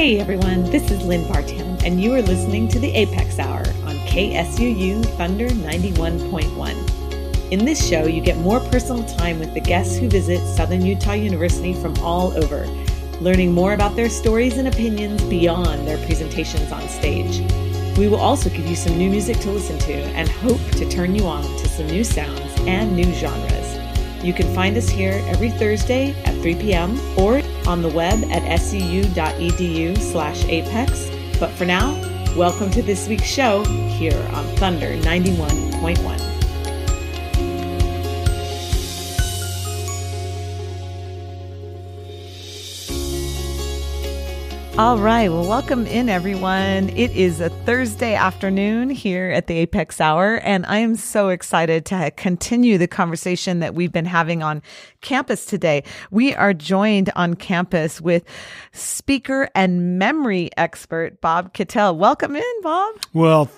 Hey everyone, this is Lynn Vartan, and you are listening to the Apex Hour on KSUU Thunder 91.1. In this show, you get more personal time with the guests who visit Southern Utah University from all over, learning more about their stories and opinions beyond their presentations on stage. We will also give you some new music to listen to and hope to turn you on to some new sounds and new genres. You can find us here every Thursday at 3 p.m. or on the web at suu.edu slash apex. But for now, welcome to this week's show here on Thunder 91.1. All right. Well, welcome in, everyone. It is a Thursday afternoon here at the Apex Hour, and I am so excited to continue the conversation that we've been having on campus today. We are joined on campus with speaker and memory expert Bob Kittell. Welcome in, Bob. Well,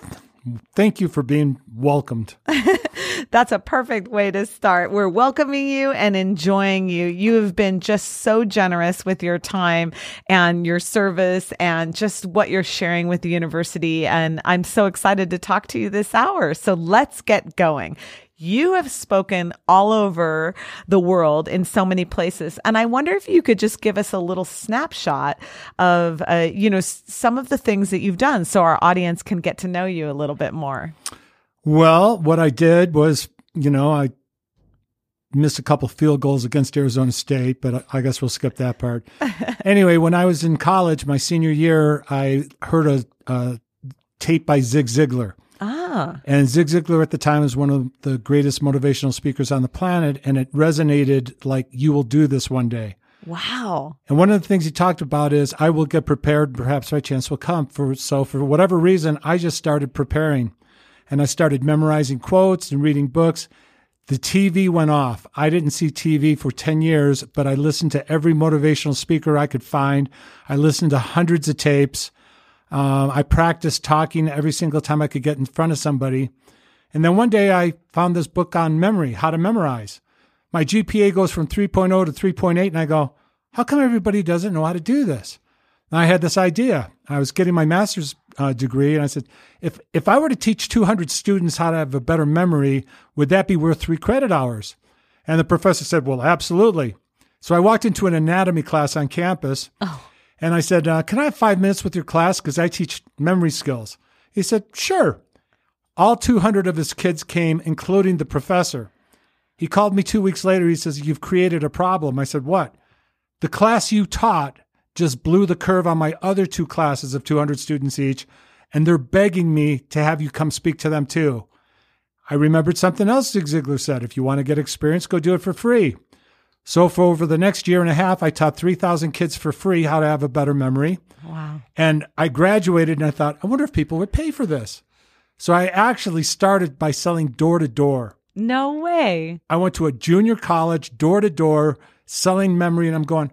thank you for being welcomed. That's a perfect way to start. We're welcoming you and enjoying you. You have been just so generous with your time and your service and just what you're sharing with the university. And I'm so excited to talk to you this hour. So let's get going. You have spoken all over the world in so many places. And I wonder if you could just give us a little snapshot of, uh, you know, some of the things that you've done so our audience can get to know you a little bit more. Well, what I did was, you know, I missed a couple field goals against Arizona State, but I guess we'll skip that part. anyway, when I was in college, my senior year, I heard a, a tape by Zig Ziglar. Ah. And Zig Ziglar at the time was one of the greatest motivational speakers on the planet, and it resonated like, you will do this one day. Wow. And one of the things he talked about is, I will get prepared, perhaps my chance will come. For So, for whatever reason, I just started preparing and I started memorizing quotes and reading books. The TV went off. I didn't see TV for 10 years, but I listened to every motivational speaker I could find. I listened to hundreds of tapes. Um, I practiced talking every single time I could get in front of somebody. And then one day I found this book on memory, how to memorize. My GPA goes from 3.0 to 3.8, and I go, how come everybody doesn't know how to do this? And I had this idea. I was getting my master's uh, degree, and I said, if if I were to teach 200 students how to have a better memory, would that be worth three credit hours? And the professor said, well, absolutely. So I walked into an anatomy class on campus, oh. And I said, uh, can I have five minutes with your class because I teach memory skills? He said, sure. All 200 of his kids came, including the professor. He called me two weeks later. He says, You've created a problem. I said, What? The class you taught just blew the curve on my other two classes of 200 students each, and they're begging me to have you come speak to them too. I remembered something else Zig Ziglar said if you want to get experience, go do it for free. So, for over the next year and a half, I taught 3,000 kids for free how to have a better memory. Wow. And I graduated and I thought, I wonder if people would pay for this. So, I actually started by selling door to door. No way. I went to a junior college, door to door, selling memory, and I'm going,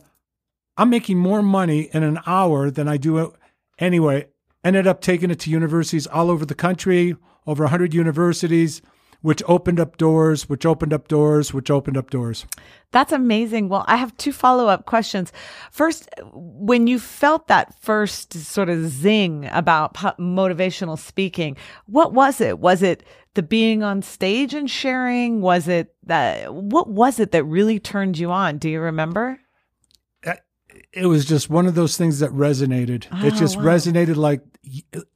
I'm making more money in an hour than I do anyway. Ended up taking it to universities all over the country, over 100 universities, which opened up doors, which opened up doors, which opened up doors. That's amazing. Well, I have two follow up questions. First, when you felt that first sort of zing about motivational speaking, what was it? Was it the being on stage and sharing? Was it that, what was it that really turned you on? Do you remember? Uh, it was just one of those things that resonated. Oh, it just wow. resonated like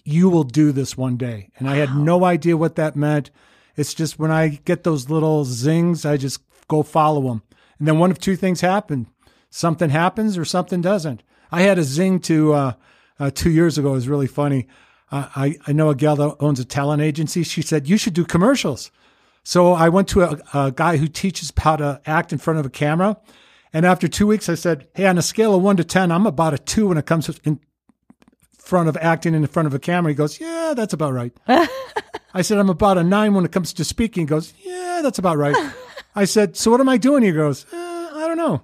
you will do this one day. And. I had no idea what that meant. It's just when I get those little zings, I just go follow them. And then one of two things happen. Something happens or something doesn't. I had a zing to uh, uh, two years ago. It was really funny. Uh, I, I know a gal that owns a talent agency. She said, You should do commercials. So I went to a, a guy who teaches how to act in front of a camera. And after two weeks, I said, Hey, on a scale of one to 10, I'm about a two when it comes in front of acting in front of a camera. He goes, Yeah, that's about right. I said, I'm about a nine when it comes to speaking. He goes, Yeah, that's about right. I said, So what am I doing? He goes, eh, I don't know.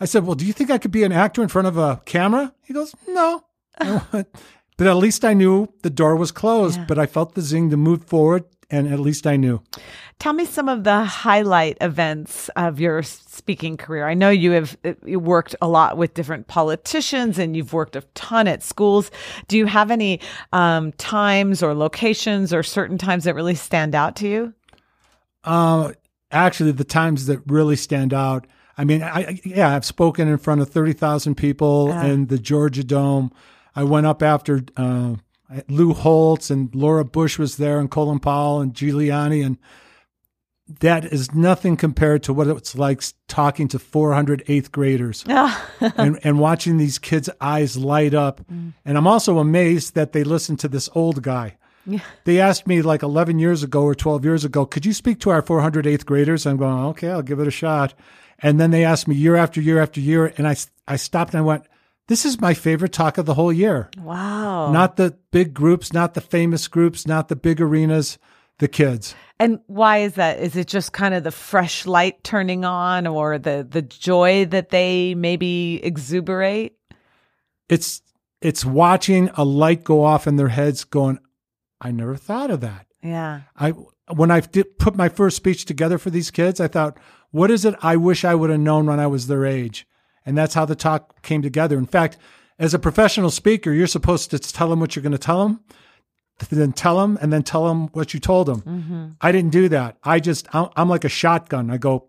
I said, Well, do you think I could be an actor in front of a camera? He goes, No. but at least I knew the door was closed, yeah. but I felt the zing to move forward and at least I knew. Tell me some of the highlight events of your speaking career. I know you have uh, you worked a lot with different politicians and you've worked a ton at schools. Do you have any um, times or locations or certain times that really stand out to you? Uh, actually, the times that really stand out. I mean, I, yeah, I've spoken in front of 30,000 people uh. in the Georgia Dome. I went up after uh, Lou Holtz and Laura Bush was there and Colin Powell and Giuliani and that is nothing compared to what it's like talking to 400 eighth graders and, and watching these kids' eyes light up. Mm. And I'm also amazed that they listen to this old guy. Yeah. They asked me like 11 years ago or 12 years ago, could you speak to our 400 eighth graders? I'm going, okay, I'll give it a shot. And then they asked me year after year after year. And I, I stopped and I went, this is my favorite talk of the whole year. Wow. Not the big groups, not the famous groups, not the big arenas, the kids. And why is that? Is it just kind of the fresh light turning on or the the joy that they maybe exuberate? It's it's watching a light go off in their heads going, I never thought of that. Yeah. I when I did put my first speech together for these kids, I thought, what is it I wish I would have known when I was their age? And that's how the talk came together. In fact, as a professional speaker, you're supposed to tell them what you're going to tell them, then tell them, and then tell them what you told them. Mm-hmm. I didn't do that. I just, I'm like a shotgun. I go,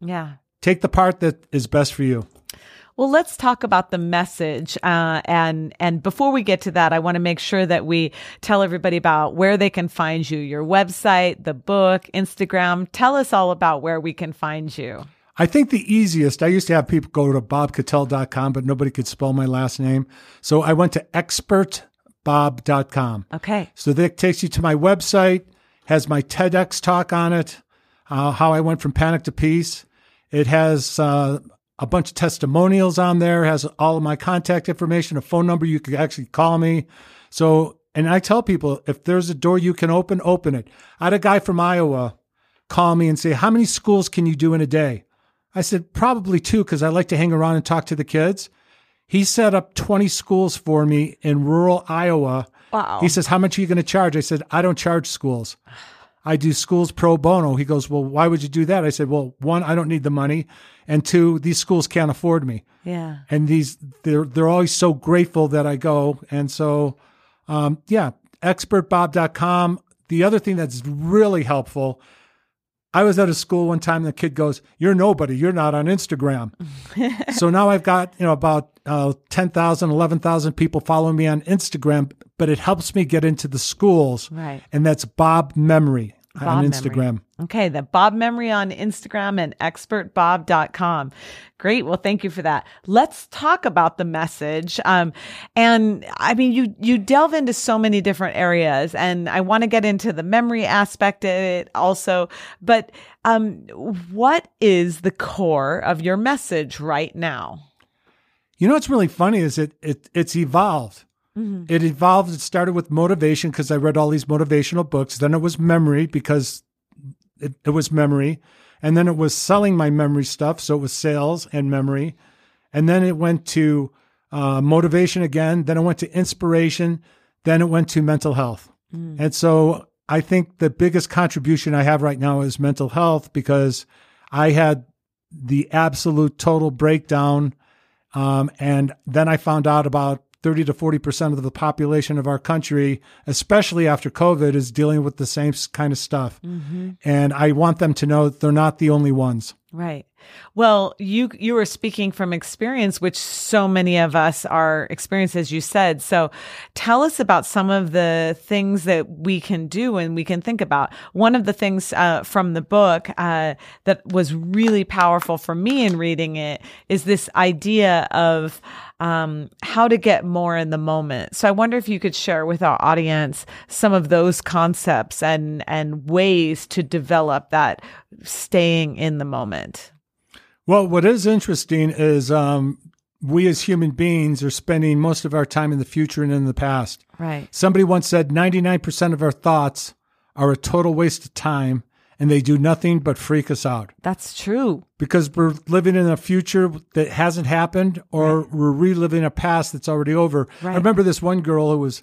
yeah. Take the part that is best for you. Well, let's talk about the message, uh, and and before we get to that, I want to make sure that we tell everybody about where they can find you, your website, the book, Instagram. Tell us all about where we can find you. I think the easiest, I used to have people go to bobkittell.com, but nobody could spell my last name. So I went to expertbob.com. Okay. So that takes you to my website, has my TEDx talk on it, uh, how I went from panic to peace. It has uh, a bunch of testimonials on there, has all of my contact information, a phone number you can actually call me. So, and I tell people if there's a door you can open, open it. I had a guy from Iowa call me and say, How many schools can you do in a day? I said, Probably two, because I like to hang around and talk to the kids. He set up 20 schools for me in rural Iowa. Wow. He says, How much are you going to charge? I said, I don't charge schools. I do schools pro bono. He goes, Well, why would you do that? I said, Well, one, I don't need the money. And two, these schools can't afford me. Yeah. And these, they're, they're always so grateful that I go. And so, um, yeah, expertbob.com. The other thing that's really helpful, I was at a school one time and the kid goes, You're nobody. You're not on Instagram. so now I've got, you know, about uh, 10,000, 11,000 people following me on Instagram, but it helps me get into the schools. Right. And that's Bob Memory. Bob on Instagram. Memory. Okay, the Bob Memory on Instagram and expertbob.com. Great. Well, thank you for that. Let's talk about the message. Um, and I mean, you, you delve into so many different areas and I want to get into the memory aspect of it also, but, um, what is the core of your message right now? You know, what's really funny is it, it it's evolved. Mm-hmm. It evolved. It started with motivation because I read all these motivational books. Then it was memory because it, it was memory. And then it was selling my memory stuff. So it was sales and memory. And then it went to uh, motivation again. Then it went to inspiration. Then it went to mental health. Mm. And so I think the biggest contribution I have right now is mental health because I had the absolute total breakdown. Um, and then I found out about 30 to 40% of the population of our country, especially after COVID, is dealing with the same kind of stuff. Mm-hmm. And I want them to know they're not the only ones. Right. Well, you you were speaking from experience, which so many of us are experienced, as you said. So, tell us about some of the things that we can do and we can think about. One of the things uh, from the book uh, that was really powerful for me in reading it is this idea of um, how to get more in the moment. So, I wonder if you could share with our audience some of those concepts and and ways to develop that staying in the moment. Well, what is interesting is um, we as human beings are spending most of our time in the future and in the past. Right. Somebody once said 99% of our thoughts are a total waste of time and they do nothing but freak us out. That's true. Because we're living in a future that hasn't happened or right. we're reliving a past that's already over. Right. I remember this one girl who was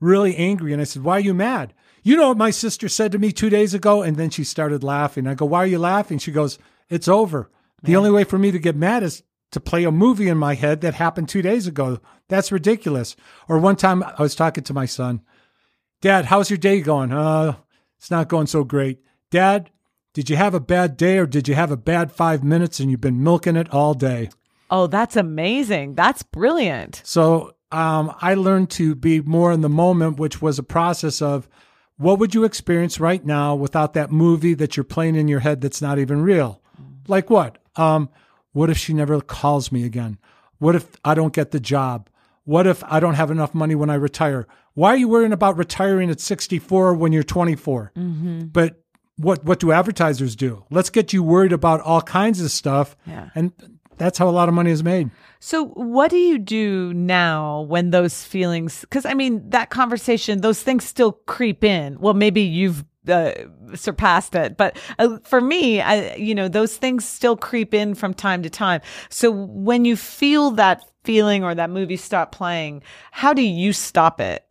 really angry and I said, Why are you mad? You know what my sister said to me two days ago? And then she started laughing. I go, Why are you laughing? She goes, It's over. The only way for me to get mad is to play a movie in my head that happened two days ago. That's ridiculous. Or one time I was talking to my son, Dad, how's your day going? Uh, it's not going so great. Dad, did you have a bad day or did you have a bad five minutes and you've been milking it all day? Oh, that's amazing. That's brilliant. So um, I learned to be more in the moment, which was a process of what would you experience right now without that movie that you're playing in your head that's not even real? Like what? Um, what if she never calls me again? What if I don't get the job? What if I don't have enough money when I retire? Why are you worrying about retiring at 64 when you're 24? Mm-hmm. But what what do advertisers do? Let's get you worried about all kinds of stuff. Yeah. And that's how a lot of money is made. So, what do you do now when those feelings? Because I mean, that conversation, those things still creep in. Well, maybe you've uh, surpassed it, but uh, for me, I, you know, those things still creep in from time to time. So, when you feel that feeling or that movie stop playing, how do you stop it?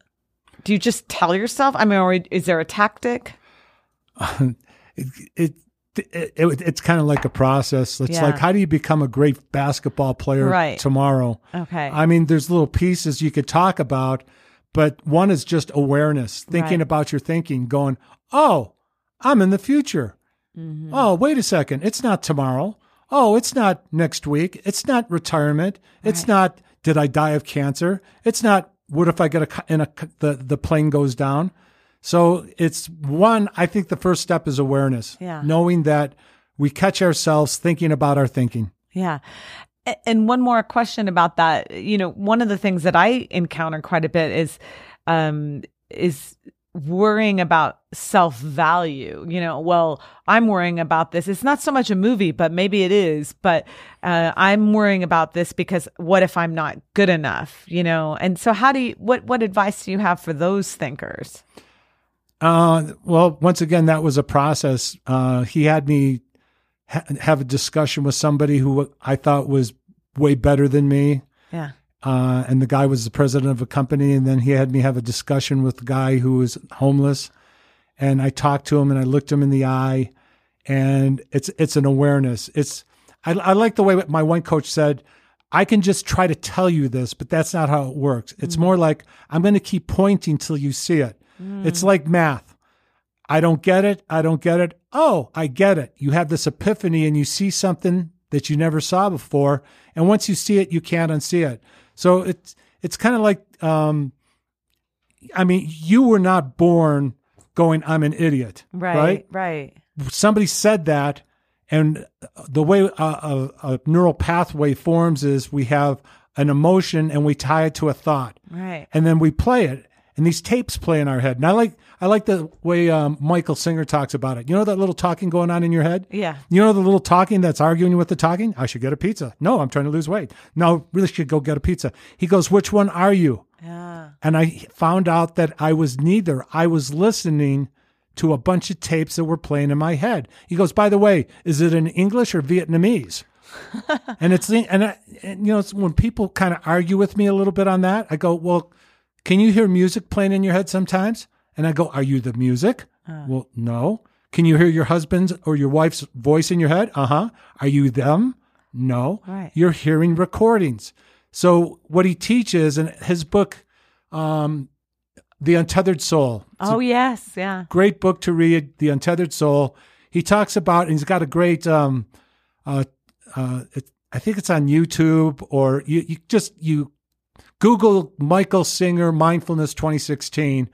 Do you just tell yourself? I mean, or is there a tactic? it, it it, it, it's kind of like a process. It's yeah. like, how do you become a great basketball player right. tomorrow? Okay. I mean, there's little pieces you could talk about, but one is just awareness, thinking right. about your thinking, going, oh, I'm in the future. Mm-hmm. Oh, wait a second. It's not tomorrow. Oh, it's not next week. It's not retirement. Right. It's not, did I die of cancer? It's not, what if I get a, in a, the, the plane goes down? So it's one, I think the first step is awareness. Yeah. Knowing that we catch ourselves thinking about our thinking. Yeah. And one more question about that. You know, one of the things that I encounter quite a bit is, um, is worrying about self value. You know, well, I'm worrying about this. It's not so much a movie, but maybe it is. But uh, I'm worrying about this because what if I'm not good enough? You know, and so how do you? What what advice do you have for those thinkers? Uh, well, once again, that was a process. Uh, he had me ha- have a discussion with somebody who I thought was way better than me. Yeah. Uh, and the guy was the president of a company. And then he had me have a discussion with the guy who was homeless. And I talked to him and I looked him in the eye. And it's it's an awareness. It's I, I like the way my one coach said. I can just try to tell you this, but that's not how it works. It's mm-hmm. more like I'm going to keep pointing till you see it. Mm. It's like math. I don't get it. I don't get it. Oh, I get it. You have this epiphany and you see something that you never saw before. And once you see it, you can't unsee it. So it's, it's kind of like, um, I mean, you were not born going, I'm an idiot. Right. Right. Right. Somebody said that. And the way a, a, a neural pathway forms is we have an emotion and we tie it to a thought. Right. And then we play it and these tapes play in our head. And I like I like the way um, Michael Singer talks about it. You know that little talking going on in your head. Yeah. You know the little talking that's arguing with the talking. I should get a pizza. No, I'm trying to lose weight. No, really should go get a pizza. He goes, which one are you? Yeah. And I found out that I was neither. I was listening to a bunch of tapes that were playing in my head. He goes, by the way, is it in English or Vietnamese? and it's and, I, and you know when people kind of argue with me a little bit on that, I go, well can you hear music playing in your head sometimes? And I go, Are you the music? Uh. Well, no. Can you hear your husband's or your wife's voice in your head? Uh huh. Are you them? No. Right. You're hearing recordings. So what he teaches in his book, um, The Untethered Soul. Oh yes, yeah. Great book to read, The Untethered Soul. He talks about, and he's got a great, um, uh, uh, it, I think it's on YouTube or you, you just you Google Michael Singer Mindfulness 2016.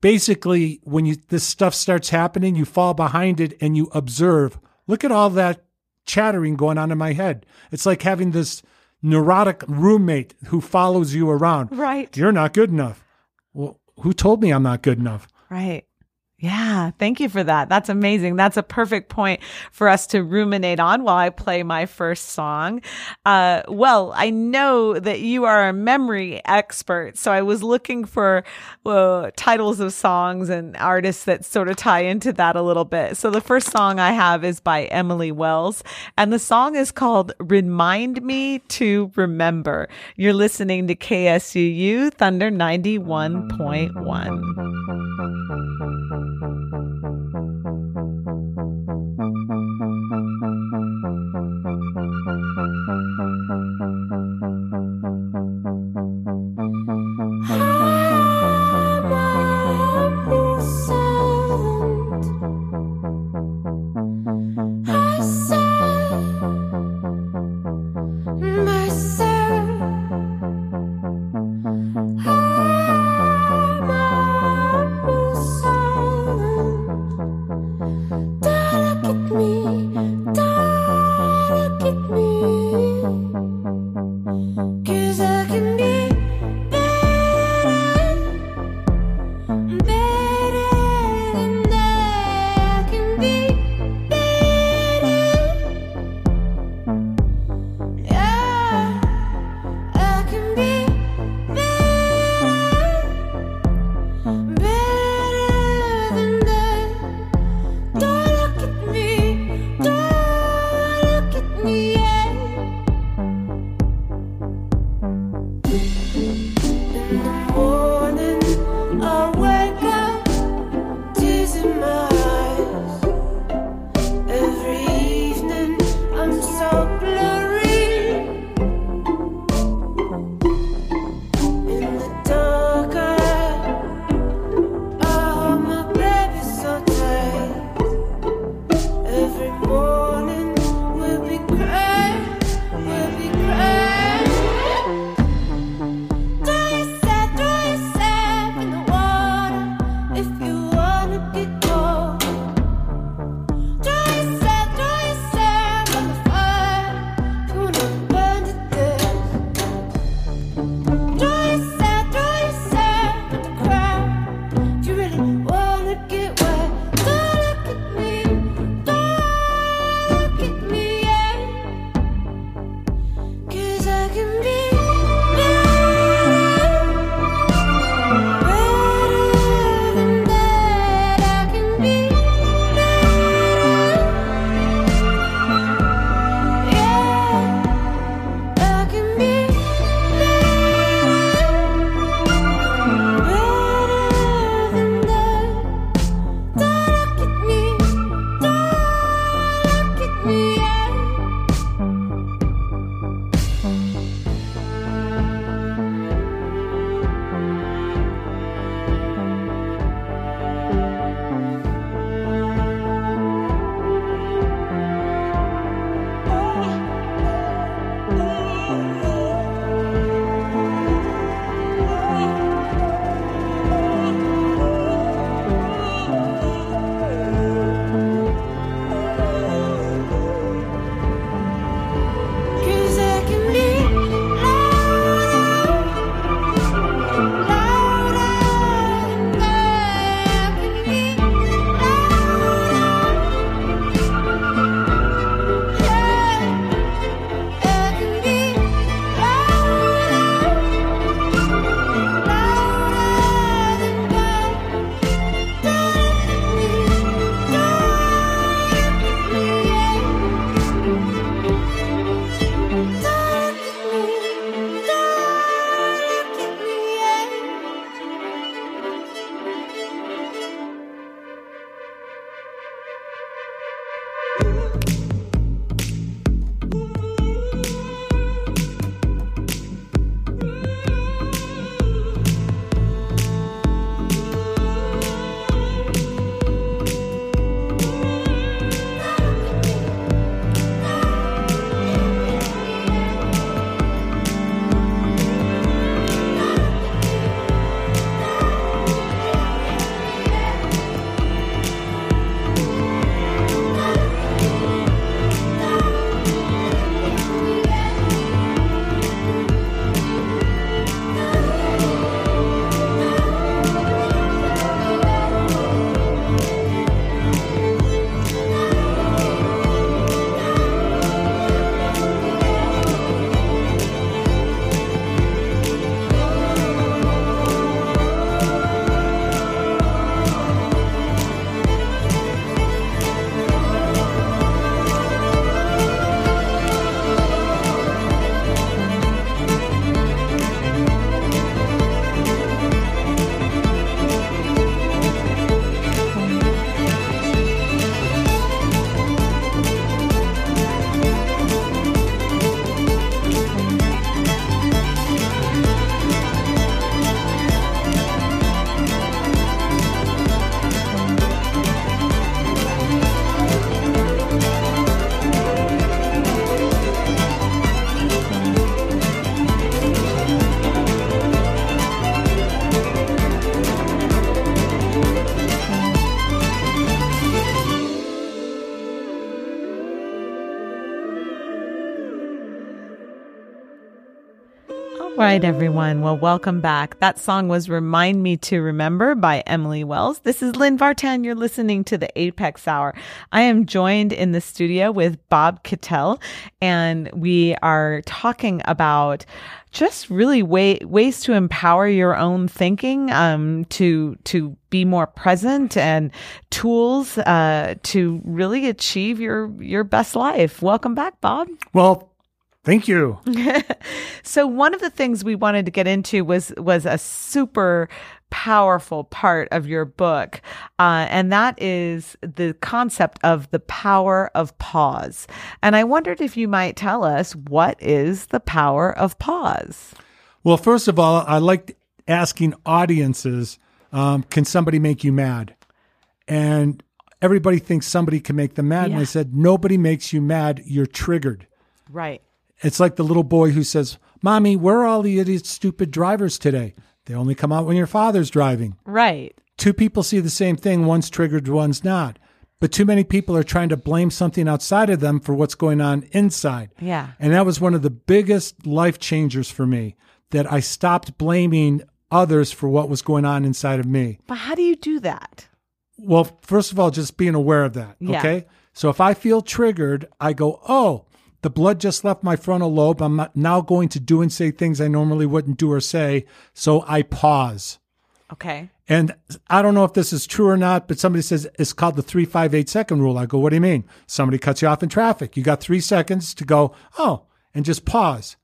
Basically, when you this stuff starts happening, you fall behind it and you observe. Look at all that chattering going on in my head. It's like having this neurotic roommate who follows you around. Right. You're not good enough. Well, who told me I'm not good enough? Right. Yeah, thank you for that. That's amazing. That's a perfect point for us to ruminate on while I play my first song. Uh, well, I know that you are a memory expert, so I was looking for uh, titles of songs and artists that sort of tie into that a little bit. So the first song I have is by Emily Wells, and the song is called Remind Me to Remember. You're listening to KSUU Thunder 91.1. right, everyone. Well, welcome back. That song was Remind Me to Remember by Emily Wells. This is Lynn Vartan. You're listening to the Apex Hour. I am joined in the studio with Bob Kittell, and we are talking about just really way, ways to empower your own thinking, um, to, to be more present and tools, uh, to really achieve your, your best life. Welcome back, Bob. Well, Thank you. so one of the things we wanted to get into was was a super powerful part of your book, uh, and that is the concept of the power of pause. And I wondered if you might tell us what is the power of pause. Well, first of all, I like asking audiences, um, "Can somebody make you mad?" And everybody thinks somebody can make them mad. Yeah. And I said, "Nobody makes you mad. You're triggered." Right. It's like the little boy who says, Mommy, where are all the idiot, stupid drivers today? They only come out when your father's driving. Right. Two people see the same thing, one's triggered, one's not. But too many people are trying to blame something outside of them for what's going on inside. Yeah. And that was one of the biggest life changers for me that I stopped blaming others for what was going on inside of me. But how do you do that? Well, first of all, just being aware of that. Yeah. Okay. So if I feel triggered, I go, oh, the blood just left my frontal lobe. I'm now going to do and say things I normally wouldn't do or say. So I pause. Okay. And I don't know if this is true or not, but somebody says it's called the three, five, eight second rule. I go, what do you mean? Somebody cuts you off in traffic. You got three seconds to go, oh, and just pause.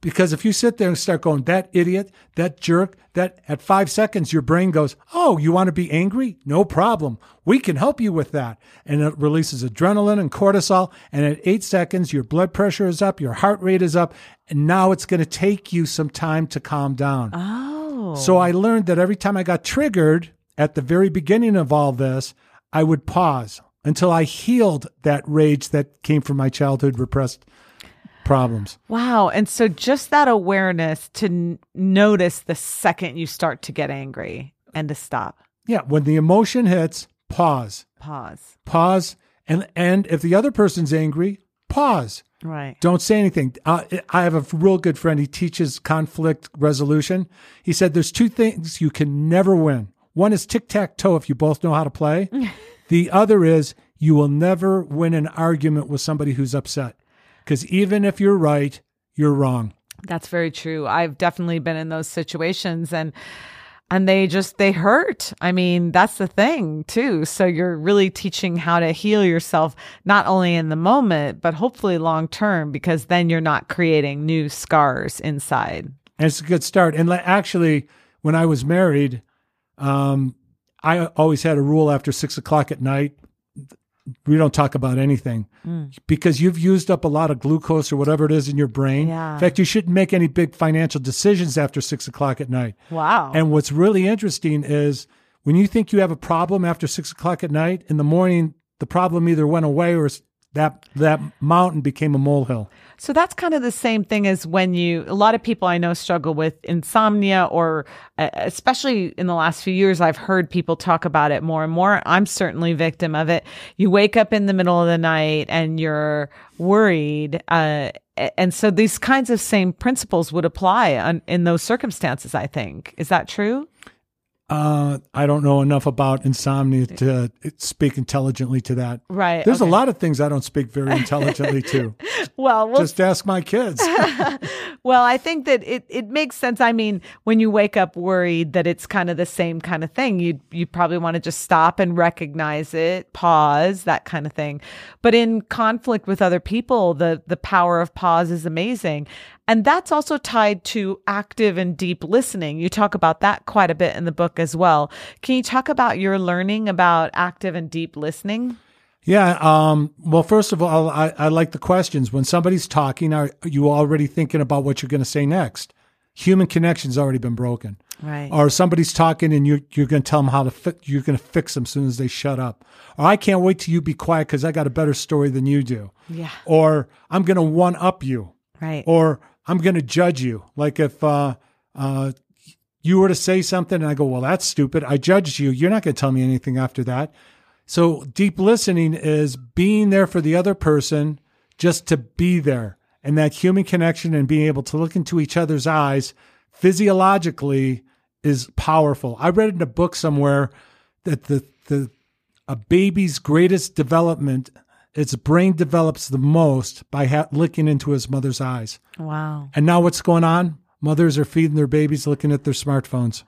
Because if you sit there and start going, that idiot, that jerk, that at five seconds, your brain goes, Oh, you want to be angry? No problem. We can help you with that. And it releases adrenaline and cortisol. And at eight seconds, your blood pressure is up, your heart rate is up. And now it's going to take you some time to calm down. Oh. So I learned that every time I got triggered at the very beginning of all this, I would pause until I healed that rage that came from my childhood repressed problems. Wow. And so just that awareness to n- notice the second you start to get angry and to stop. Yeah. When the emotion hits, pause. Pause. Pause. And, and if the other person's angry, pause. Right. Don't say anything. Uh, I have a real good friend. He teaches conflict resolution. He said there's two things you can never win. One is tic tac toe if you both know how to play. the other is you will never win an argument with somebody who's upset. Because even if you're right, you're wrong. That's very true. I've definitely been in those situations and and they just they hurt. I mean, that's the thing too. So you're really teaching how to heal yourself not only in the moment, but hopefully long term because then you're not creating new scars inside. And it's a good start. And actually, when I was married, um, I always had a rule after six o'clock at night we don't talk about anything mm. because you've used up a lot of glucose or whatever it is in your brain. Yeah. In fact, you shouldn't make any big financial decisions after six o'clock at night. Wow. And what's really interesting is when you think you have a problem after six o'clock at night, in the morning, the problem either went away or that that mountain became a molehill. So that's kind of the same thing as when you a lot of people I know struggle with insomnia or uh, especially in the last few years I've heard people talk about it more and more. I'm certainly victim of it. You wake up in the middle of the night and you're worried uh, and so these kinds of same principles would apply on, in those circumstances I think. Is that true? Uh, I don't know enough about insomnia to speak intelligently to that. Right. There's okay. a lot of things I don't speak very intelligently to. well, well, just ask my kids. well, I think that it, it makes sense. I mean, when you wake up worried that it's kind of the same kind of thing, you you probably want to just stop and recognize it, pause, that kind of thing. But in conflict with other people, the the power of pause is amazing. And that's also tied to active and deep listening. You talk about that quite a bit in the book as well. Can you talk about your learning about active and deep listening? Yeah. Um, well, first of all, I, I like the questions. When somebody's talking, are you already thinking about what you're going to say next? Human connection's already been broken. Right. Or somebody's talking and you're, you're going to tell them how to fi- you're going to fix them as soon as they shut up. Or I can't wait till you be quiet because I got a better story than you do. Yeah. Or I'm going to one up you. Right. Or I'm going to judge you. Like if uh, uh, you were to say something and I go, well, that's stupid. I judged you. You're not going to tell me anything after that. So deep listening is being there for the other person just to be there and that human connection and being able to look into each other's eyes physiologically is powerful. I read in a book somewhere that the the a baby's greatest development its brain develops the most by ha- looking into his mother's eyes. Wow. And now what's going on? Mothers are feeding their babies looking at their smartphones.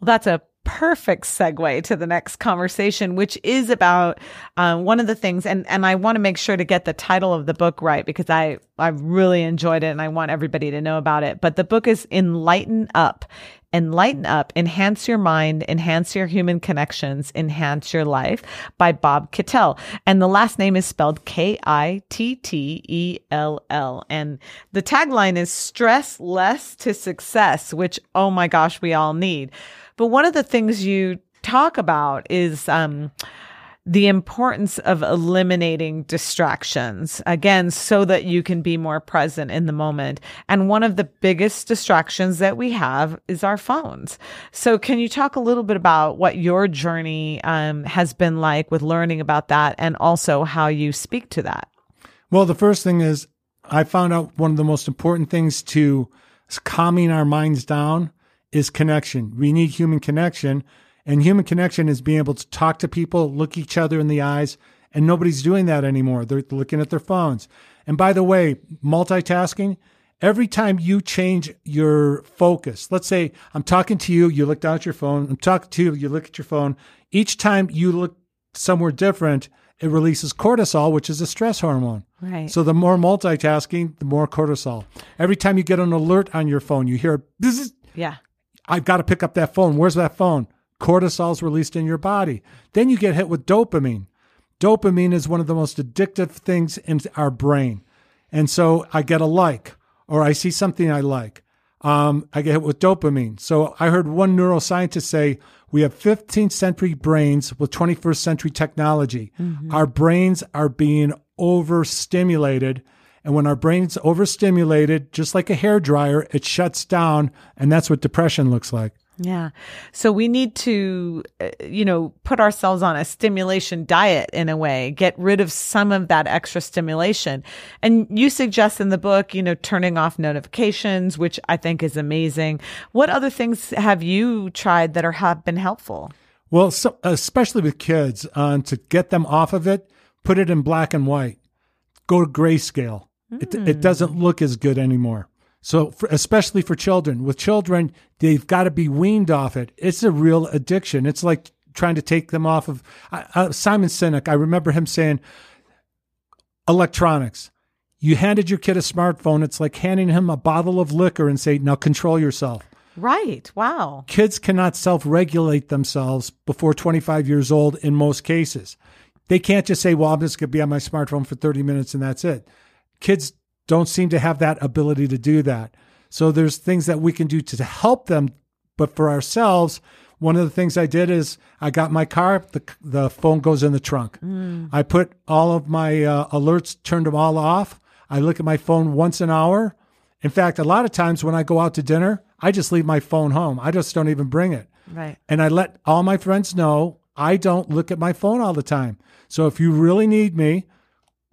Well, that's a perfect segue to the next conversation, which is about um, one of the things, and and I want to make sure to get the title of the book right because I I really enjoyed it and I want everybody to know about it. But the book is Enlighten Up. Enlighten Up, Enhance Your Mind, Enhance Your Human Connections, Enhance Your Life by Bob Kittell. And the last name is spelled K I T T E L L. And the tagline is stress less to success, which, oh my gosh, we all need. But one of the things you talk about is um, the importance of eliminating distractions again, so that you can be more present in the moment. And one of the biggest distractions that we have is our phones. So, can you talk a little bit about what your journey um, has been like with learning about that and also how you speak to that? Well, the first thing is I found out one of the most important things to calming our minds down is connection. We need human connection. And human connection is being able to talk to people, look each other in the eyes, and nobody's doing that anymore. They're looking at their phones. And by the way, multitasking, every time you change your focus, let's say I'm talking to you, you look down at your phone, I'm talking to you, you look at your phone. Each time you look somewhere different, it releases cortisol, which is a stress hormone. Right. So the more multitasking, the more cortisol. Every time you get an alert on your phone, you hear this is yeah. I've got to pick up that phone. Where's that phone? Cortisol's released in your body. Then you get hit with dopamine. Dopamine is one of the most addictive things in our brain. And so I get a like, or I see something I like. Um, I get hit with dopamine. So I heard one neuroscientist say we have 15th century brains with 21st century technology. Mm-hmm. Our brains are being overstimulated and when our brain's overstimulated, just like a hair dryer, it shuts down. And that's what depression looks like. Yeah. So we need to, uh, you know, put ourselves on a stimulation diet in a way, get rid of some of that extra stimulation. And you suggest in the book, you know, turning off notifications, which I think is amazing. What other things have you tried that are have been helpful? Well, so, especially with kids, uh, to get them off of it, put it in black and white. Go to grayscale. It, it doesn't look as good anymore. So, for, especially for children, with children, they've got to be weaned off it. It's a real addiction. It's like trying to take them off of uh, Simon Sinek. I remember him saying, electronics. You handed your kid a smartphone. It's like handing him a bottle of liquor and say, now control yourself. Right. Wow. Kids cannot self regulate themselves before 25 years old in most cases. They can't just say, well, I'm just going to be on my smartphone for 30 minutes and that's it kids don't seem to have that ability to do that. So there's things that we can do to help them, but for ourselves, one of the things I did is I got my car, the the phone goes in the trunk. Mm. I put all of my uh, alerts, turned them all off. I look at my phone once an hour. In fact, a lot of times when I go out to dinner, I just leave my phone home. I just don't even bring it. Right. And I let all my friends know I don't look at my phone all the time. So if you really need me,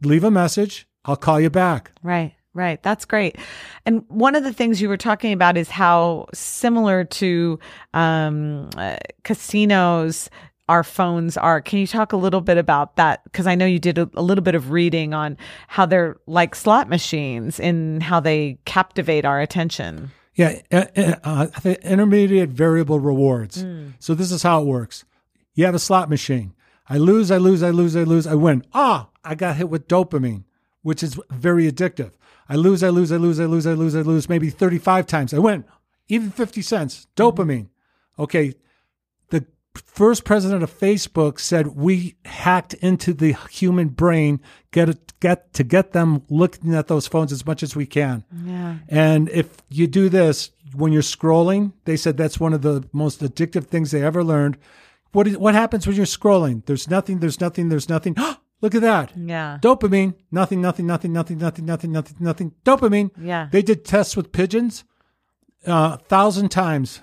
leave a message I'll call you back. Right. Right. That's great. And one of the things you were talking about is how similar to um, uh, casinos our phones are. Can you talk a little bit about that? Because I know you did a, a, little bit of reading on how they're like slot machines and how they captivate our attention. Yeah. Uh, uh, intermediate variable rewards. Mm. So this is how it works. You have a slot machine. I lose, I lose, I lose, I lose, I win. Ah, I got hit with dopamine which is very addictive. I lose, I lose, I lose, I lose, I lose, I lose, maybe 35 times. I win, even 50 cents. Dopamine. Okay. The first president of Facebook said we hacked into the human brain, get get to get them looking at those phones as much as we can. Yeah. And if you do this when you're scrolling, they said that's one of the most addictive things they ever learned. What is, what happens when you're scrolling? There's nothing, there's nothing, there's nothing. Oh, Look at that. Yeah. Dopamine. Nothing, nothing, nothing, nothing, nothing, nothing, nothing, nothing. Dopamine. Yeah. They did tests with pigeons a uh, thousand times.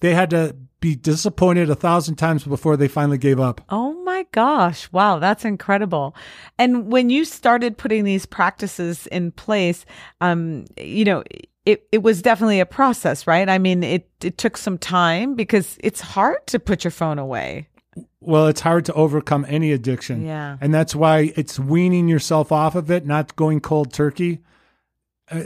They had to be disappointed a thousand times before they finally gave up. Oh my my gosh. Wow, that's incredible. And when you started putting these practices in place, um, you know, it, it was definitely a process, right? I mean, it, it took some time because it's hard to put your phone away. Well, it's hard to overcome any addiction. Yeah. And that's why it's weaning yourself off of it, not going cold turkey. Uh,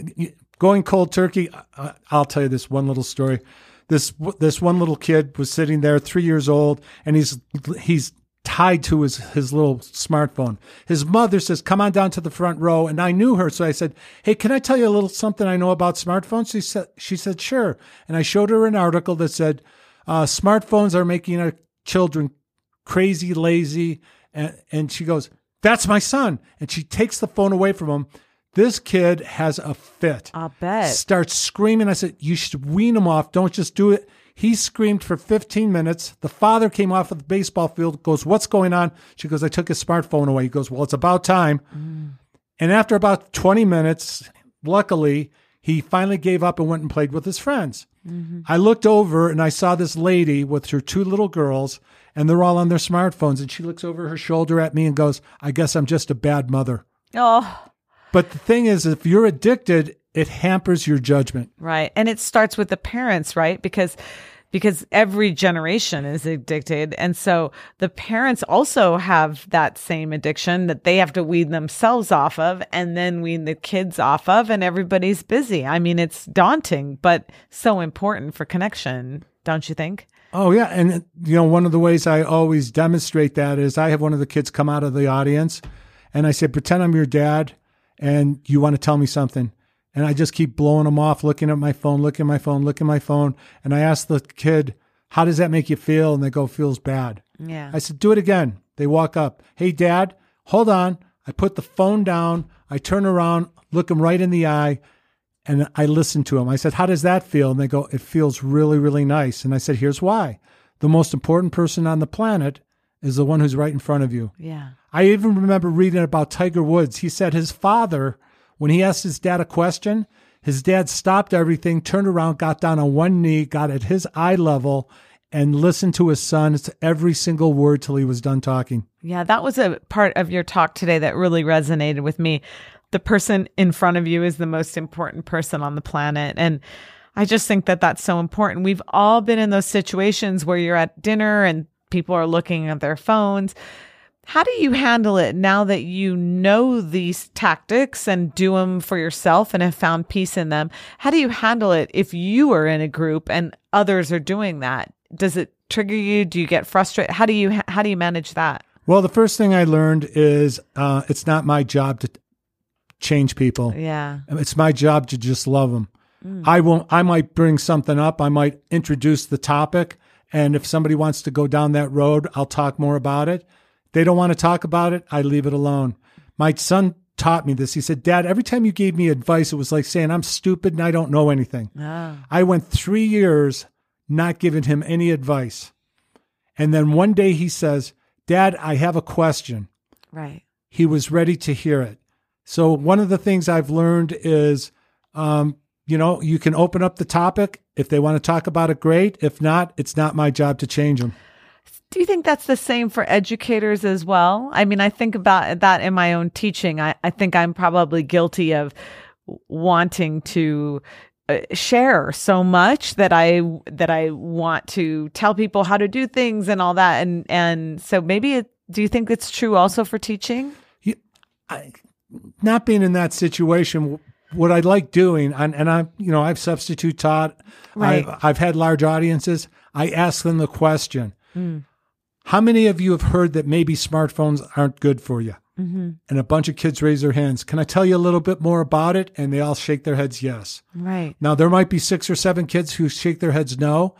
going cold turkey, uh, I'll tell you this one little story. This this one little kid was sitting there, 3 years old, and he's he's tied to his his little smartphone. His mother says, "Come on down to the front row." And I knew her, so I said, "Hey, can I tell you a little something I know about smartphones?" She said, "She said, sure." And I showed her an article that said, uh, "Smartphones are making our children crazy, lazy," and, and she goes, "That's my son." And she takes the phone away from him. This kid has a fit. I bet. Starts screaming. I said, "You should wean him off. Don't just do it." He screamed for 15 minutes. The father came off of the baseball field, goes, What's going on? She goes, I took his smartphone away. He goes, Well, it's about time. Mm. And after about 20 minutes, luckily, he finally gave up and went and played with his friends. Mm-hmm. I looked over and I saw this lady with her two little girls, and they're all on their smartphones. And she looks over her shoulder at me and goes, I guess I'm just a bad mother. Oh. But the thing is, if you're addicted, it hampers your judgment. Right. And it starts with the parents, right? Because because every generation is addicted. And so the parents also have that same addiction that they have to wean themselves off of and then wean the kids off of, and everybody's busy. I mean, it's daunting, but so important for connection, don't you think? Oh, yeah. And, you know, one of the ways I always demonstrate that is I have one of the kids come out of the audience and I say, pretend I'm your dad and you want to tell me something. And I just keep blowing them off, looking at my phone, looking at my phone, looking at my phone. And I ask the kid, how does that make you feel? And they go, feels bad. Yeah. I said, do it again. They walk up. Hey, dad, hold on. I put the phone down. I turn around, look him right in the eye, and I listen to him. I said, how does that feel? And they go, it feels really, really nice. And I said, here's why. The most important person on the planet is the one who's right in front of you. Yeah. I even remember reading about Tiger Woods. He said his father when he asked his dad a question, his dad stopped everything, turned around, got down on one knee, got at his eye level, and listened to his son to every single word till he was done talking. Yeah, that was a part of your talk today that really resonated with me. The person in front of you is the most important person on the planet. And I just think that that's so important. We've all been in those situations where you're at dinner and people are looking at their phones how do you handle it now that you know these tactics and do them for yourself and have found peace in them? How do you handle it if you are in a group and others are doing that? Does it trigger you? Do you get frustrated? How do you how do you manage that? Well, the first thing I learned is uh, it's not my job to change people. Yeah, it's my job to just love them. Mm. I won't. I might bring something up. I might introduce the topic, and if somebody wants to go down that road, I'll talk more about it they don't want to talk about it. I leave it alone. My son taught me this. He said, Dad, every time you gave me advice, it was like saying, I'm stupid and I don't know anything. Oh. I went three years not giving him any advice. And then one day he says, Dad, I have a question. Right. He was ready to hear it. So one of the things I've learned is, um, you know, you can open up the topic. If they want to talk about it, great. If not, it's not my job to change them. Do you think that's the same for educators as well? I mean, I think about that in my own teaching. I, I think I'm probably guilty of wanting to uh, share so much that I that I want to tell people how to do things and all that and and so maybe it, do you think it's true also for teaching? I, not being in that situation what I like doing and, and I you know I've substitute taught right. I've, I've had large audiences I ask them the question mm. How many of you have heard that maybe smartphones aren't good for you? Mm-hmm. And a bunch of kids raise their hands. Can I tell you a little bit more about it? And they all shake their heads yes. Right. Now, there might be six or seven kids who shake their heads no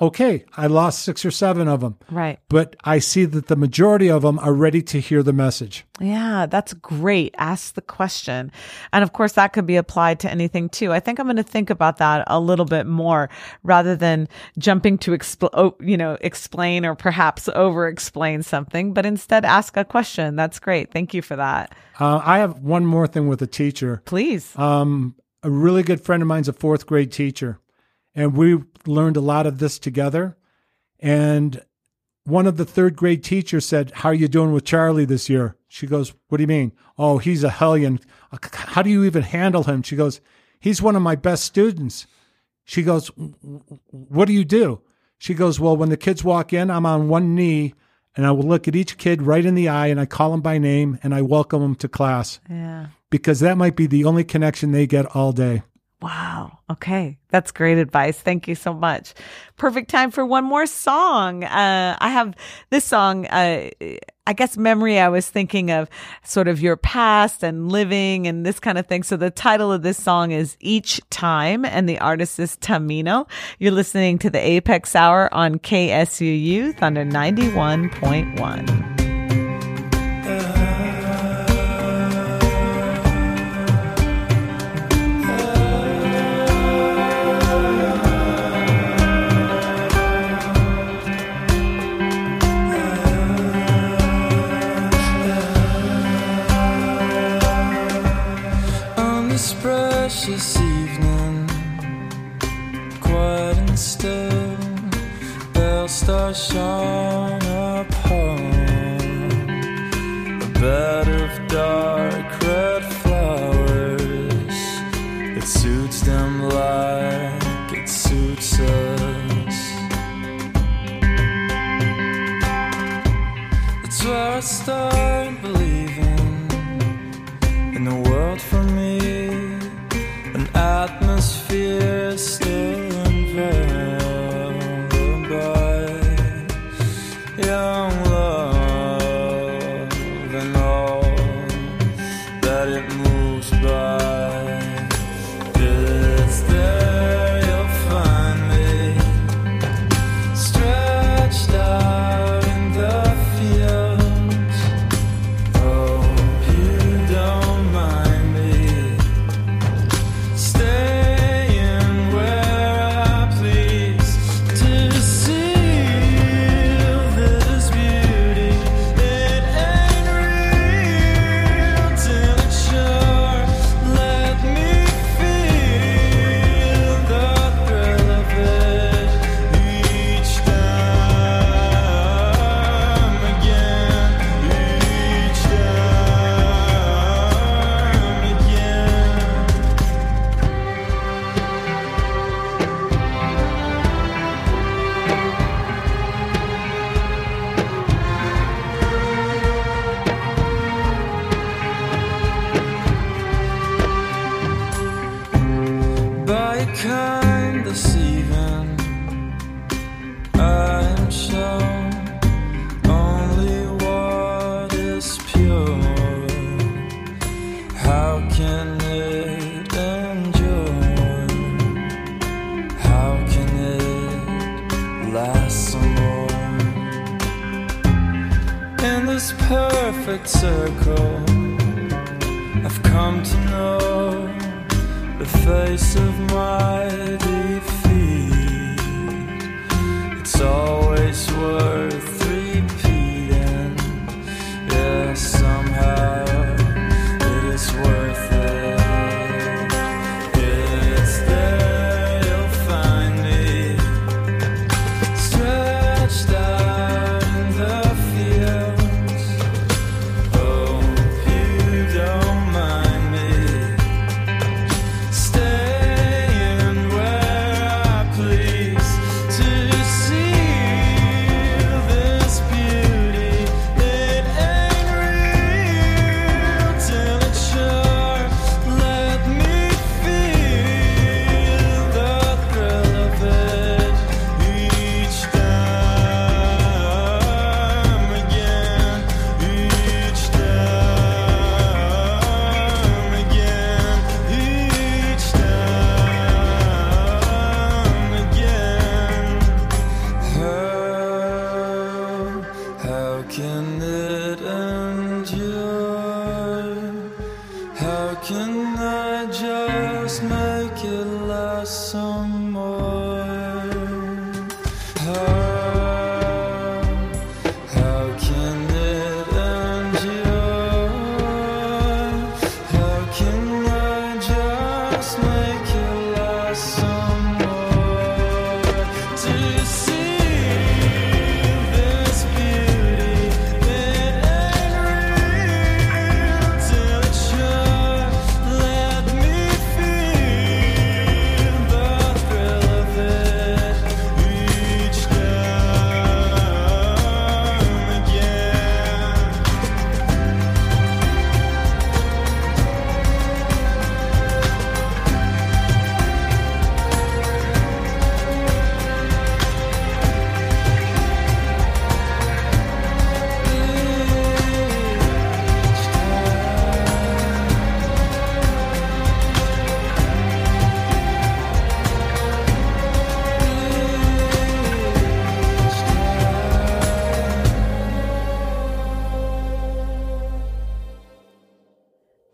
okay, I lost six or seven of them. Right. But I see that the majority of them are ready to hear the message. Yeah, that's great. Ask the question. And of course, that could be applied to anything too. I think I'm going to think about that a little bit more rather than jumping to expl- you know, explain or perhaps over explain something, but instead ask a question. That's great. Thank you for that. Uh, I have one more thing with a teacher. Please. Um, a really good friend of mine's a fourth grade teacher and we learned a lot of this together. And one of the third grade teachers said, How are you doing with Charlie this year? She goes, What do you mean? Oh, he's a hellion. Uh, how do you even handle him? She goes, He's one of my best students. She goes, What do you do? She goes, Well, when the kids walk in, I'm on one knee and I will look at each kid right in the eye and I call them by name and I welcome them to class. Yeah. Because that might be the only connection they get all day. Wow. Okay. That's great advice. Thank you so much. Perfect time for one more song. Uh, I have this song, uh, I guess memory. I was thinking of sort of your past and living and this kind of thing. So the title of this song is Each Time and the artist is Tamino. You're listening to the Apex Hour on KSU Youth under 91.1. shone upon a bed of dark red flowers. It suits them like it suits us. It's where I start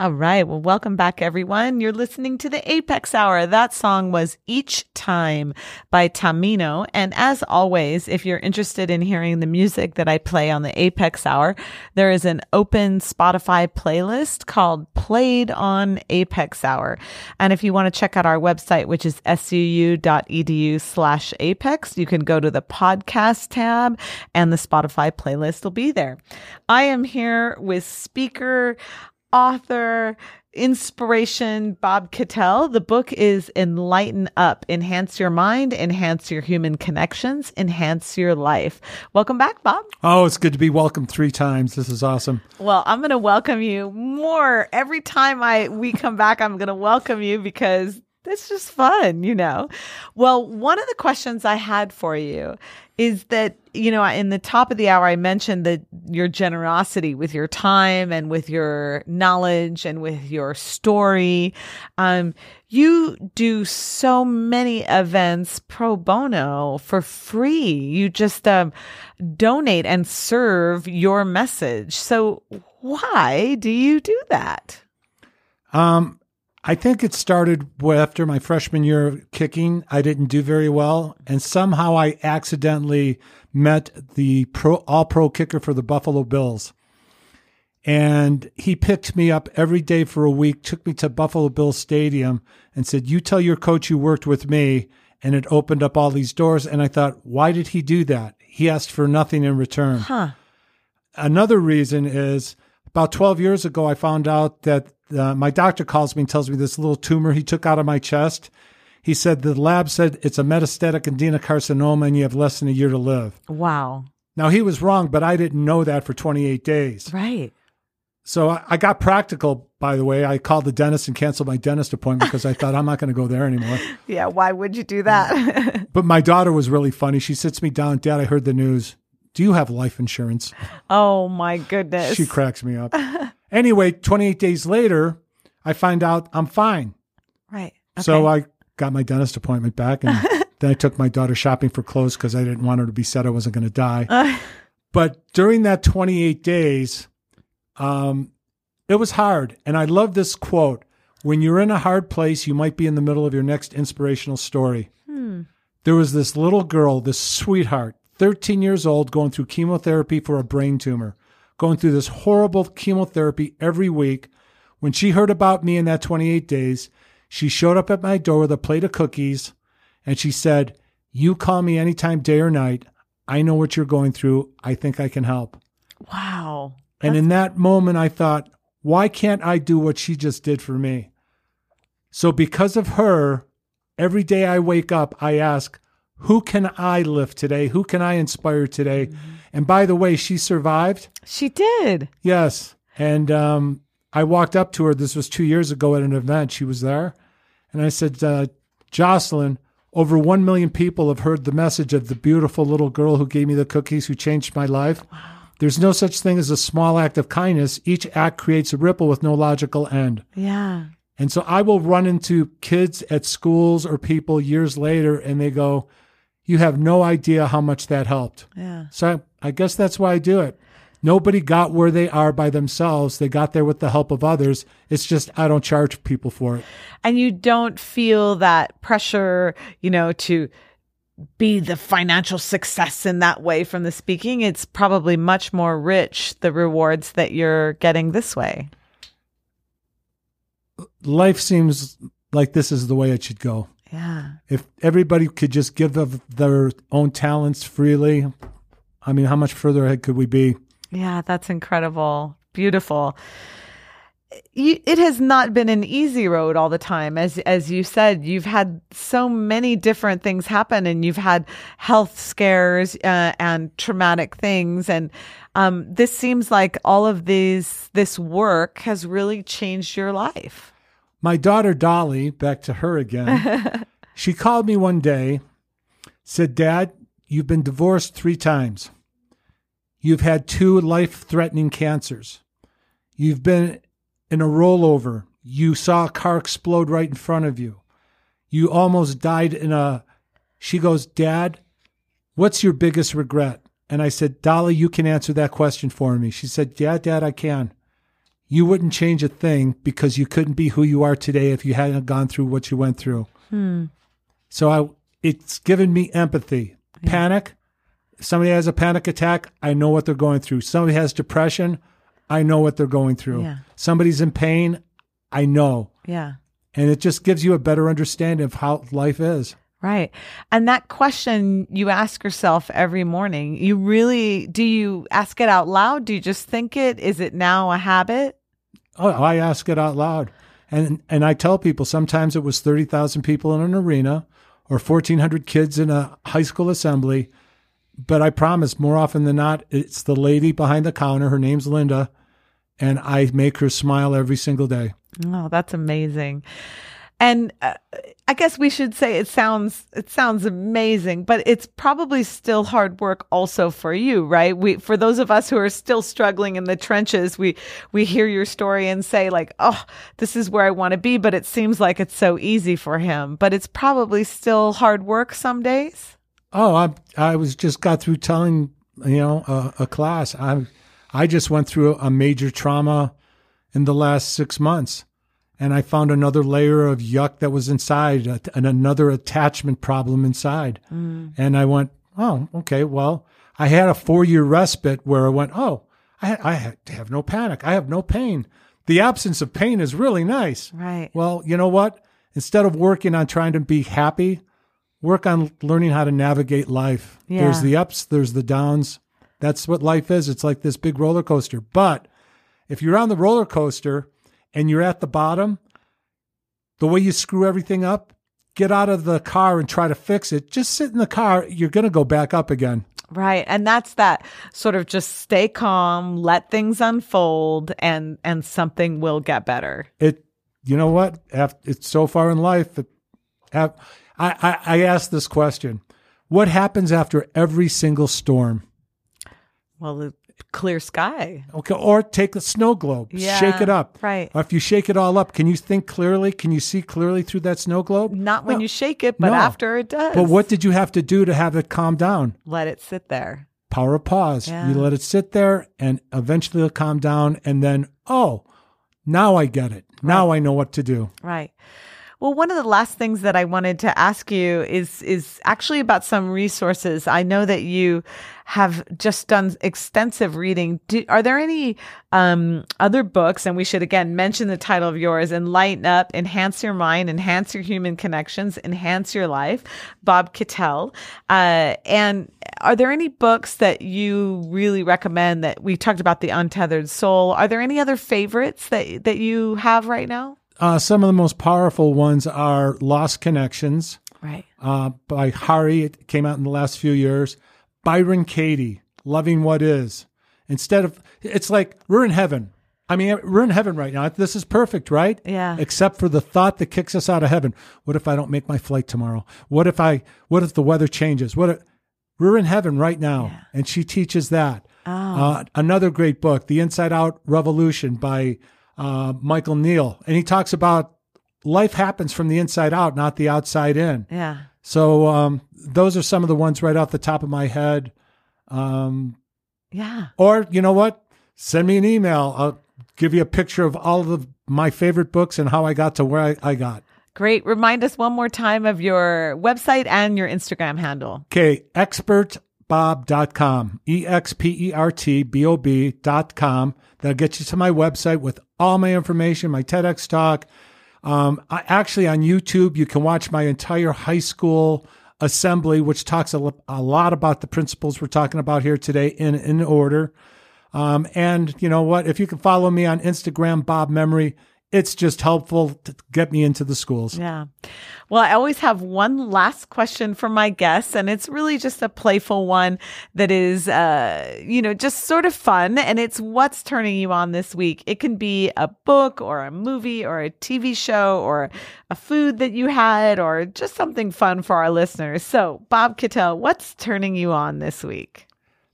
All right. Well, welcome back, everyone. You're listening to the Apex Hour. That song was Each Time by Tamino. And as always, if you're interested in hearing the music that I play on the Apex Hour, there is an open Spotify playlist called Played on Apex Hour. And if you want to check out our website, which is suu.edu slash apex, you can go to the podcast tab and the Spotify playlist will be there. I am here with speaker, author, inspiration, Bob Kittell. The book is Enlighten Up, Enhance Your Mind, Enhance Your Human Connections, Enhance Your Life. Welcome back, Bob. Oh, it's good to be welcome three times. This is awesome. Well, I'm going to welcome you more every time I we come back. I'm going to welcome you because it's just fun, you know. Well, one of the questions I had for you is that you know in the top of the hour i mentioned that your generosity with your time and with your knowledge and with your story. Um, you do so many events pro bono for free. You just um, donate and serve your message. So why do you do that? Um I think it started after my freshman year of kicking. I didn't do very well, and somehow I accidentally met the pro, all pro kicker for the Buffalo Bills. And he picked me up every day for a week, took me to Buffalo Bills Stadium, and said, You tell your coach you worked with me. And it opened up all these doors. And I thought, Why did he do that? He asked for nothing in return. Huh. Another reason is about 12 years ago, I found out that uh, my doctor calls me and tells me this little tumor he took out of my chest. He said the lab said it's a metastatic adenocarcinoma and you have less than a year to live. Wow. Now he was wrong, but I didn't know that for 28 days. Right. So I, I got practical, by the way. I called the dentist and canceled my dentist appointment because I thought I'm not going to go there anymore. Yeah, why would you do that? but my daughter was really funny. She sits me down, Dad, I heard the news. Do you have life insurance? Oh my goodness. She cracks me up. anyway, 28 days later, I find out I'm fine. Right. Okay. So I got my dentist appointment back and then I took my daughter shopping for clothes because I didn't want her to be said I wasn't going to die. Uh. But during that 28 days, um, it was hard. And I love this quote When you're in a hard place, you might be in the middle of your next inspirational story. Hmm. There was this little girl, this sweetheart, 13 years old, going through chemotherapy for a brain tumor, going through this horrible chemotherapy every week. When she heard about me in that 28 days, she showed up at my door with a plate of cookies and she said, You call me anytime, day or night. I know what you're going through. I think I can help. Wow. That's- and in that moment, I thought, why can't I do what she just did for me? So, because of her, every day I wake up, I ask, who can I lift today? Who can I inspire today? Mm-hmm. And by the way, she survived. She did. Yes. And um, I walked up to her. This was two years ago at an event. She was there. And I said, uh, Jocelyn, over 1 million people have heard the message of the beautiful little girl who gave me the cookies, who changed my life. Wow. There's no such thing as a small act of kindness. Each act creates a ripple with no logical end. Yeah. And so I will run into kids at schools or people years later and they go, you have no idea how much that helped. Yeah. So I, I guess that's why I do it. Nobody got where they are by themselves. They got there with the help of others. It's just I don't charge people for it. And you don't feel that pressure, you know, to be the financial success in that way from the speaking. It's probably much more rich, the rewards that you're getting this way. Life seems like this is the way it should go. Yeah. If everybody could just give of their own talents freely, I mean, how much further ahead could we be? Yeah, that's incredible. Beautiful. It has not been an easy road all the time as as you said you've had so many different things happen and you've had health scares uh, and traumatic things and um, this seems like all of these this work has really changed your life my daughter Dolly, back to her again, she called me one day, said, Dad, you've been divorced three times. You've had two life threatening cancers. You've been in a rollover. You saw a car explode right in front of you. You almost died in a. She goes, Dad, what's your biggest regret? And I said, Dolly, you can answer that question for me. She said, Yeah, Dad, I can. You wouldn't change a thing because you couldn't be who you are today if you hadn't gone through what you went through. Hmm. So I, it's given me empathy. Panic. Somebody has a panic attack. I know what they're going through. Somebody has depression. I know what they're going through. Yeah. Somebody's in pain. I know. Yeah. And it just gives you a better understanding of how life is. Right. And that question you ask yourself every morning, you really do you ask it out loud? Do you just think it? Is it now a habit? Oh, I ask it out loud. And and I tell people sometimes it was 30,000 people in an arena or 1400 kids in a high school assembly, but I promise more often than not it's the lady behind the counter, her name's Linda, and I make her smile every single day. Oh, that's amazing. And uh, I guess we should say it sounds it sounds amazing, but it's probably still hard work also for you, right? We for those of us who are still struggling in the trenches, we we hear your story and say like, "Oh, this is where I want to be," but it seems like it's so easy for him, but it's probably still hard work some days. Oh, I I was just got through telling you know a, a class. I I just went through a major trauma in the last six months, and I found another layer of yuck that was inside, and another attachment problem inside. Mm. And I went, oh, okay. Well, I had a four year respite where I went, oh, I I have no panic. I have no pain. The absence of pain is really nice. Right. Well, you know what? Instead of working on trying to be happy, work on learning how to navigate life. There's the ups, there's the downs. That's what life is. It's like this big roller coaster. But if you're on the roller coaster and you're at the bottom, the way you screw everything up, get out of the car and try to fix it. Just sit in the car. You're going to go back up again. Right. And that's that sort of just stay calm, let things unfold and and something will get better. it you know what Af it's so far in life it, I, I i asked this question what happens after every single storm Well, clear sky. okay or take the snow globe Yeah, shake it up right. or if you shake it all up can you think clearly can you see clearly through that snow globe Not when you shake it, but No. after it does. but what did you have to do to have it calm down let it sit there. power of pause Yeah. you let it sit there and eventually it'll calm down and then oh now i get it now i know what to do Right. Well, one of the last things that I wanted to ask you is is actually about some resources. I know that you have just done extensive reading. Do, are there any um, other books? And we should again mention the title of yours: "Enlighten Up, Enhance Your Mind, Enhance Your Human Connections, Enhance Your Life." Bob Kittell. Uh, and are there any books that you really recommend? That we talked about the Untethered Soul. Are there any other favorites that that you have right now? Uh, some of the most powerful ones are lost connections Right. uh, by Hari. It came out in the last few years. Byron Katie, Loving What Is. Instead of, it's like we're in heaven. I mean, we're in heaven right now. This is perfect, right? Yeah. Except for the thought that kicks us out of heaven. What if I don't make my flight tomorrow? What if I, what if the weather changes? What if, we're in heaven right now. And she teaches that. Uh, another great book, The Inside Out Revolution by uh, Michael Neill. And he talks about life happens from the inside out, not the outside in. Yeah. So um, those are some of the ones right off the top of my head. Um, Yeah. or you know what? Send me an email. I'll give you a picture of all of my favorite books and how I got to where I, I got. Great. Remind us one more time of your website and your Instagram handle. Okay, expertbob.com. E X P E R T B O B.com. That'll get you to my website with all my information, my TEDx talk. Um, I, actually, on YouTube, you can watch my entire high school assembly, which talks a, a lot about the principles we're talking about here today in, in order. Um, and you know what? If you can follow me on Instagram, Bob Memory, it's just helpful to get me into the schools. Yeah. Well, I always have one last question for my guests, and it's really just a playful one that is, uh, you know, just sort of fun. And it's what's turning you on this week. It can be a book or a movie or a TV show or a food that you had or just something fun for our listeners. So, Bob Kittell, what's turning you on this week?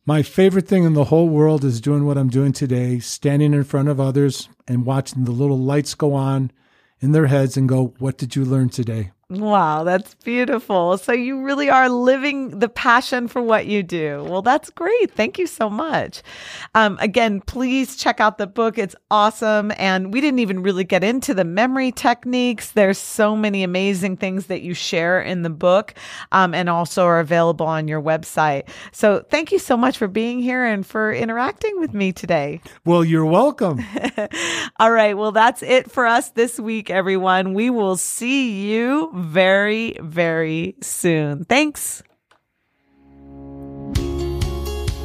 My favorite thing in the whole world is doing what I'm doing today, standing in front of others and watching the little lights go on in their heads and go, What did you learn today? Wow, that's beautiful. So you really are living the passion for what you do. Well, that's great. Thank you so much. Um, again, please check out the book. It's awesome. And we didn't even really get into the memory techniques. There's so many amazing things that you share in the book um, and also are available on your website. So thank you so much for being here and for interacting with me today. Well, you're welcome. All right. Well, that's it for us this week, everyone. We will see you very, very soon. Thanks.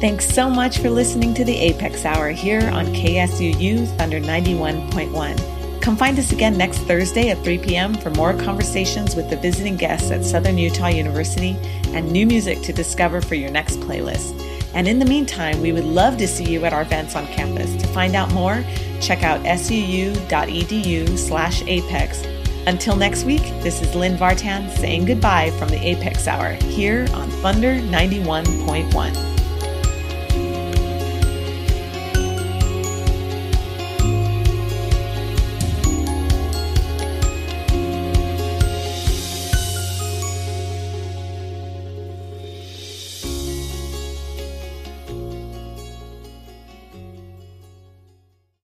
Thanks so much for listening to the Apex Hour here on KSUU Thunder 91.1. Come find us again next Thursday at 3 p.m. for more conversations with the visiting guests at Southern Utah University and new music to discover for your next playlist. And in the meantime, we would love to see you at our events on campus. To find out more, check out suu.edu slash apex until next week, this is Lynn Vartan saying goodbye from the Apex Hour here on Thunder 91.1.